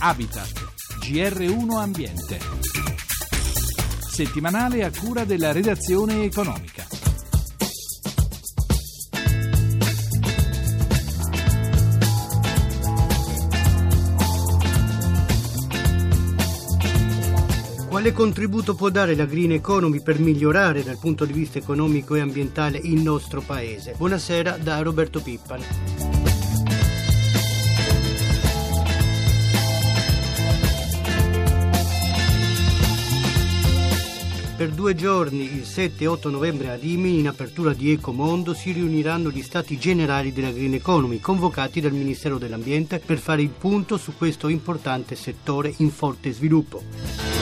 Habitat, GR1 Ambiente. Settimanale a cura della redazione economica. Quale contributo può dare la green economy per migliorare dal punto di vista economico e ambientale il nostro paese? Buonasera da Roberto Pippan. Per due giorni, il 7 e 8 novembre a Rimini, in apertura di Ecomondo, si riuniranno gli stati generali della Green Economy, convocati dal Ministero dell'Ambiente per fare il punto su questo importante settore in forte sviluppo.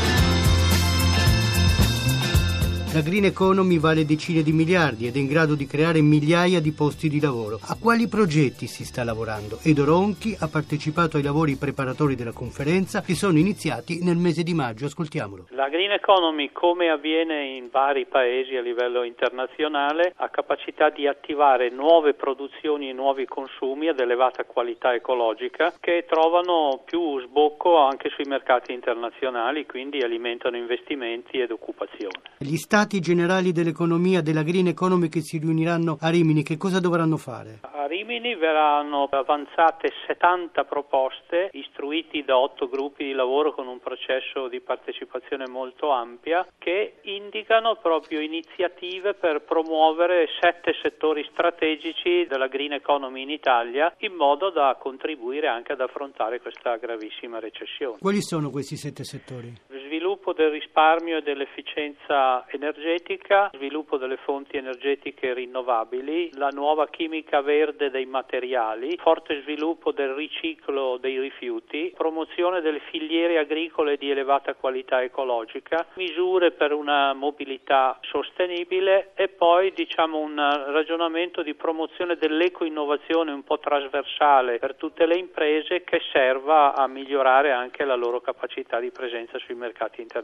La green economy vale decine di miliardi ed è in grado di creare migliaia di posti di lavoro. A quali progetti si sta lavorando? Edo Ronchi ha partecipato ai lavori preparatori della conferenza che sono iniziati nel mese di maggio. Ascoltiamolo. La green economy, come avviene in vari paesi a livello internazionale, ha capacità di attivare nuove produzioni e nuovi consumi ad elevata qualità ecologica che trovano più sbocco anche sui mercati internazionali, quindi alimentano investimenti ed occupazione. Gli stati stati generali dell'economia della Green Economy che si riuniranno a Rimini, che cosa dovranno fare? A Rimini verranno avanzate 70 proposte, istruiti da otto gruppi di lavoro con un processo di partecipazione molto ampia, che indicano proprio iniziative per promuovere sette settori strategici della Green Economy in Italia, in modo da contribuire anche ad affrontare questa gravissima recessione. Quali sono questi sette settori? Sviluppo del risparmio e dell'efficienza energetica sviluppo delle fonti energetiche rinnovabili, la nuova chimica verde dei materiali, forte sviluppo del riciclo dei rifiuti, promozione delle filiere agricole di elevata qualità ecologica, misure per una mobilità sostenibile e poi diciamo un ragionamento di promozione dell'eco-innovazione un po' trasversale per tutte le imprese che serva a migliorare anche la loro capacità di presenza sui mercati internazionali.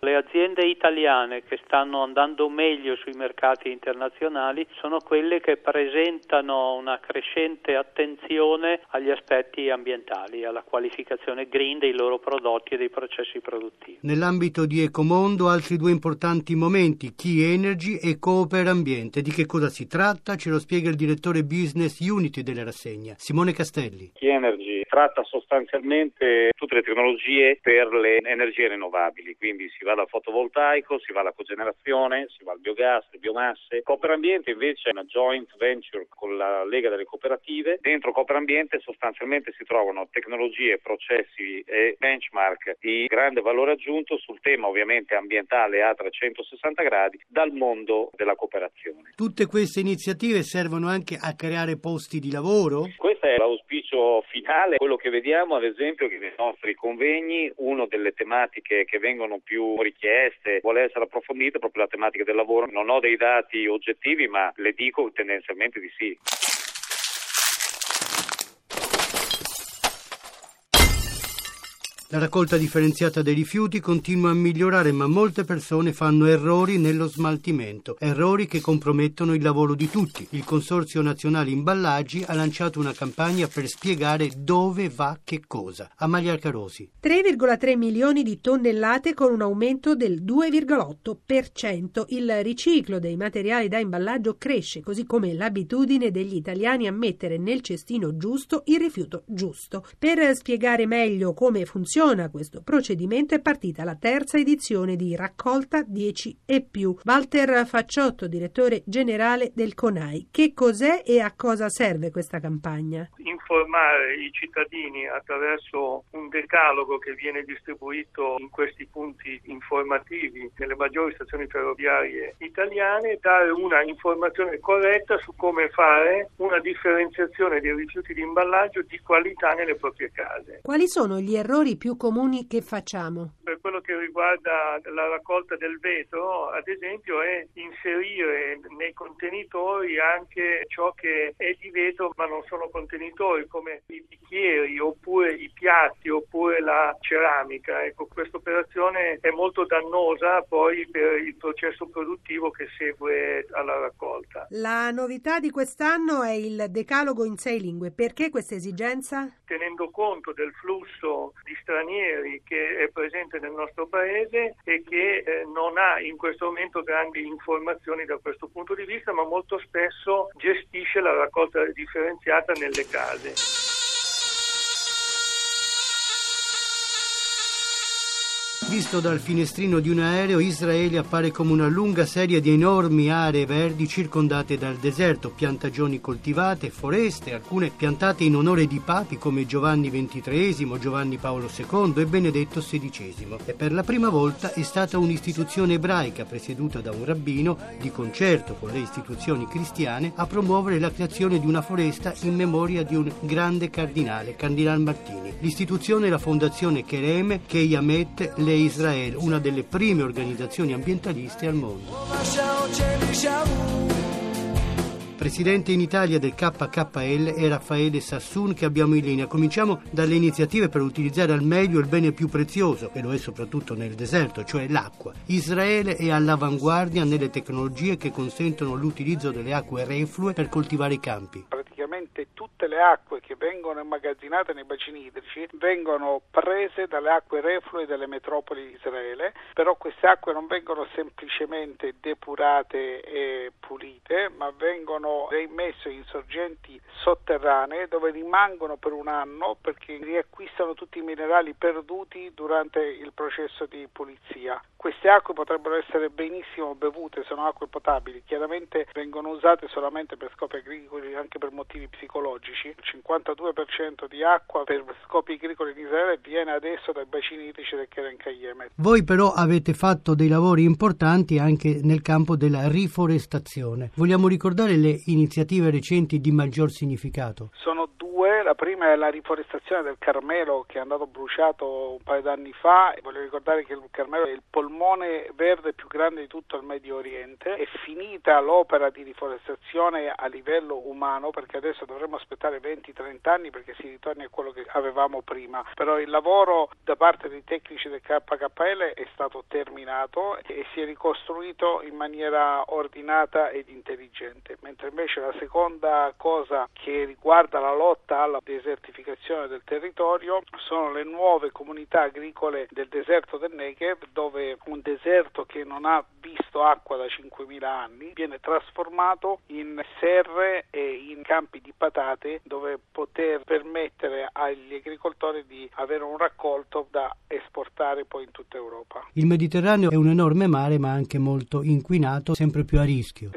Le aziende italiane che stanno andando meglio sui mercati internazionali sono quelle che presentano una crescente attenzione agli aspetti ambientali, alla qualificazione green dei loro prodotti e dei processi produttivi. Nell'ambito di Ecomondo altri due importanti momenti, Key Energy e Cooper Ambiente. Di che cosa si tratta? Ce lo spiega il direttore Business Unity della rassegna, Simone Castelli. Key Energy tratta sostanzialmente tutte le tecnologie per le energie rinnovabili, quindi si va dal fotovoltaico, si va alla cogenerazione, si va al biogas, le biomasse. Cooperambiente invece è una joint venture con la Lega delle Cooperative. Dentro Cooperambiente sostanzialmente si trovano tecnologie, processi e benchmark di grande valore aggiunto sul tema ovviamente ambientale a 360 gradi dal mondo della cooperazione. Tutte queste iniziative servono anche a creare posti di lavoro? Questo è l'auspicio finale, quello che vediamo ad esempio che nei nostri convegni una delle tematiche che vengono più richieste vuole essere approfondita proprio la tematica del lavoro. Non ho dei dati oggettivi ma le dico tendenzialmente di sì. La raccolta differenziata dei rifiuti continua a migliorare, ma molte persone fanno errori nello smaltimento, errori che compromettono il lavoro di tutti. Il Consorzio Nazionale Imballaggi ha lanciato una campagna per spiegare dove va che cosa. Amalia Carosi. 3,3 milioni di tonnellate con un aumento del 2,8%. Il riciclo dei materiali da imballaggio cresce, così come l'abitudine degli italiani a mettere nel cestino giusto il rifiuto giusto. Per spiegare meglio come funziona funziona questo procedimento è partita la terza edizione di Raccolta 10 e più. Walter Facciotto, direttore generale del CONAI. Che cos'è e a cosa serve questa campagna? Informare i cittadini attraverso un decalogo che viene distribuito in questi punti informativi nelle maggiori stazioni ferroviarie italiane, dare una informazione corretta su come fare una differenziazione dei rifiuti di imballaggio di qualità nelle proprie case. Quali sono gli errori più più comuni che facciamo? Per quello che riguarda la raccolta del vetro, ad esempio, è inserire nei contenitori anche ciò che è di vetro ma non sono contenitori come i bicchieri oppure i piatti oppure la ceramica. Ecco, questa operazione è molto dannosa poi per il processo produttivo che segue alla raccolta. La novità di quest'anno è il decalogo in sei lingue. Perché questa esigenza? Tenendo conto del flusso di stranieri che è presente nel nostro paese e che eh, non ha in questo momento grandi informazioni da questo punto di vista, ma molto spesso gestisce la raccolta differenziata nelle case. Visto dal finestrino di un aereo, Israele appare come una lunga serie di enormi aree verdi circondate dal deserto, piantagioni coltivate, foreste, alcune piantate in onore di papi come Giovanni XXIII, Giovanni Paolo II e Benedetto XVI. E per la prima volta è stata un'istituzione ebraica presieduta da un rabbino, di concerto con le istituzioni cristiane, a promuovere la creazione di una foresta in memoria di un grande cardinale, Cardinal Martini. L'istituzione è la fondazione Kereme Keyamet Lei Israele, una delle prime organizzazioni ambientaliste al mondo. Presidente in Italia del KKL è Raffaele Sassoon che abbiamo in linea. Cominciamo dalle iniziative per utilizzare al meglio il bene più prezioso, e lo è soprattutto nel deserto, cioè l'acqua. Israele è all'avanguardia nelle tecnologie che consentono l'utilizzo delle acque reflue per coltivare i campi tutte le acque che vengono immagazzinate nei bacini idrici vengono prese dalle acque reflue delle metropoli di Israele, però queste acque non vengono semplicemente depurate e pulite, ma vengono reimmesse in sorgenti sotterranee dove rimangono per un anno perché riacquistano tutti i minerali perduti durante il processo di pulizia. Queste acque potrebbero essere benissimo bevute, sono acque potabili, chiaramente vengono usate solamente per scopi agricoli, anche per motivi psicologici. Il 52% di acqua per scopi agricoli in Israele viene adesso dai bacini idrici del Keren Kayem. Voi però avete fatto dei lavori importanti anche nel campo della riforestazione. Vogliamo ricordare le iniziative recenti di maggior significato? Sono due, la prima è la riforestazione del Carmelo che è andato bruciato un paio d'anni fa. Voglio ricordare che il Carmelo è il polmone verde più grande di tutto il Medio Oriente. È finita l'opera di riforestazione a livello umano perché adesso dovremmo aspettare 20-30 anni perché si ritorni a quello che avevamo prima. Però il lavoro da parte dei tecnici del KKL è stato terminato e si è ricostruito in maniera ordinata ed intelligente. Mentre invece la seconda cosa che riguarda la lotta alla desertificazione del territorio sono le nuove comunità agricole del deserto del Negev dove un deserto che non ha visto acqua da 5.000 anni viene trasformato in serre e in campi di patate dove poter permettere agli agricoltori di avere un raccolto da esportare poi in tutta Europa. Il Mediterraneo è un enorme mare ma anche molto inquinato, sempre più a rischio.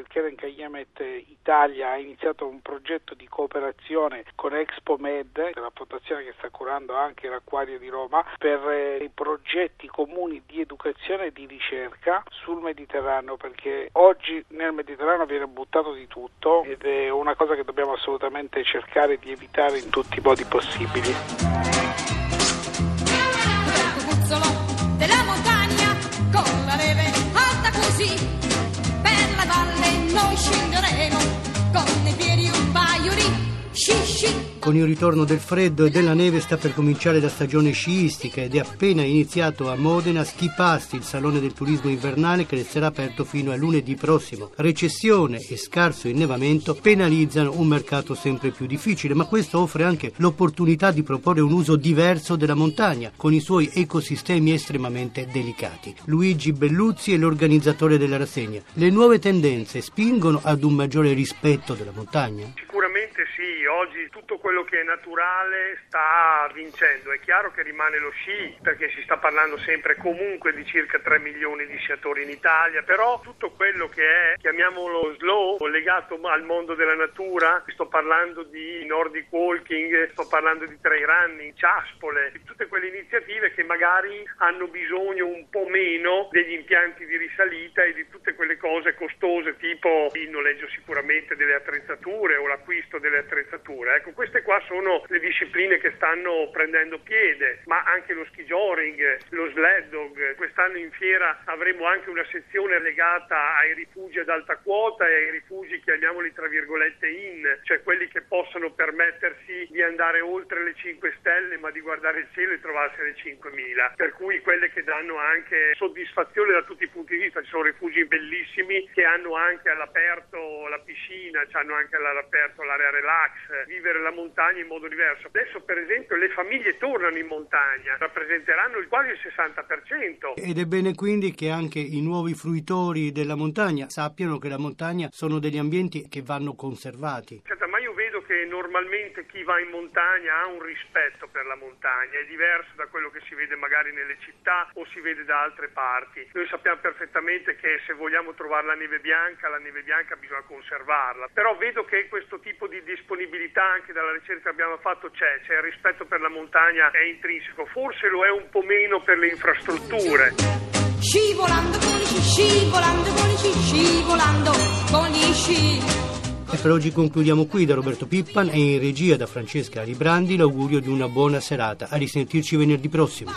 Kayemet Italia ha iniziato un progetto di cooperazione con Expo Med, la fondazione che sta curando anche l'acquario di Roma, per eh, i progetti comuni di educazione e di ricerca sul Mediterraneo, perché oggi nel Mediterraneo viene buttato di tutto ed è una cosa che dobbiamo assolutamente cercare di evitare in tutti i modi possibili. per la valle noi scenderemo con i piedi un paio di con il ritorno del freddo e della neve sta per cominciare la stagione sciistica ed è appena iniziato a Modena Ski Past, il salone del turismo invernale che resterà aperto fino a lunedì prossimo. Recessione e scarso innevamento penalizzano un mercato sempre più difficile, ma questo offre anche l'opportunità di proporre un uso diverso della montagna, con i suoi ecosistemi estremamente delicati. Luigi Belluzzi è l'organizzatore della rassegna. Le nuove tendenze spingono ad un maggiore rispetto della montagna? Sicuramente sì, oggi tutto quello che è naturale sta vincendo. È chiaro che rimane lo sci, perché si sta parlando sempre comunque di circa 3 milioni di sciatori in Italia, però tutto quello che è, chiamiamolo slow, legato al mondo della natura, sto parlando di Nordic Walking, sto parlando di trail running, ciaspole, tutte quelle iniziative che magari hanno bisogno un po' meno degli impianti di risalita e di tutte quelle cose costose, tipo il noleggio sicuramente delle attrezzature o l'acquisto delle attrezzature. Ecco, queste qua sono le discipline che stanno prendendo piede, ma anche lo ski joring, lo sled dog. Quest'anno in fiera avremo anche una sezione legata ai rifugi ad alta quota e ai rifugi, chiamiamoli tra virgolette, in, cioè quelli che possono permettersi di andare oltre le 5 stelle ma di guardare il cielo e trovarsi alle 5.000. Per cui quelle che danno anche soddisfazione da tutti i punti di vista. Ci sono rifugi bellissimi che hanno anche all'aperto la piscina, hanno anche all'aperto l'area relax, vivere la montagna in modo diverso. Adesso per esempio le famiglie tornano in montagna, rappresenteranno quasi il 60%. Ed è bene quindi che anche i nuovi fruitori della montagna sappiano che la montagna sono degli ambienti che vanno conservati. Certo, che normalmente chi va in montagna ha un rispetto per la montagna, è diverso da quello che si vede magari nelle città o si vede da altre parti. Noi sappiamo perfettamente che se vogliamo trovare la neve bianca, la neve bianca bisogna conservarla, però vedo che questo tipo di disponibilità anche dalla ricerca che abbiamo fatto c'è, c'è il rispetto per la montagna è intrinseco, forse lo è un po' meno per le infrastrutture. Scivolando con gli sci, scivolando con gli sci, scivolando con gli sci. E per oggi concludiamo qui da Roberto Pippan e in regia da Francesca Alibrandi l'augurio di una buona serata. A risentirci venerdì prossimo.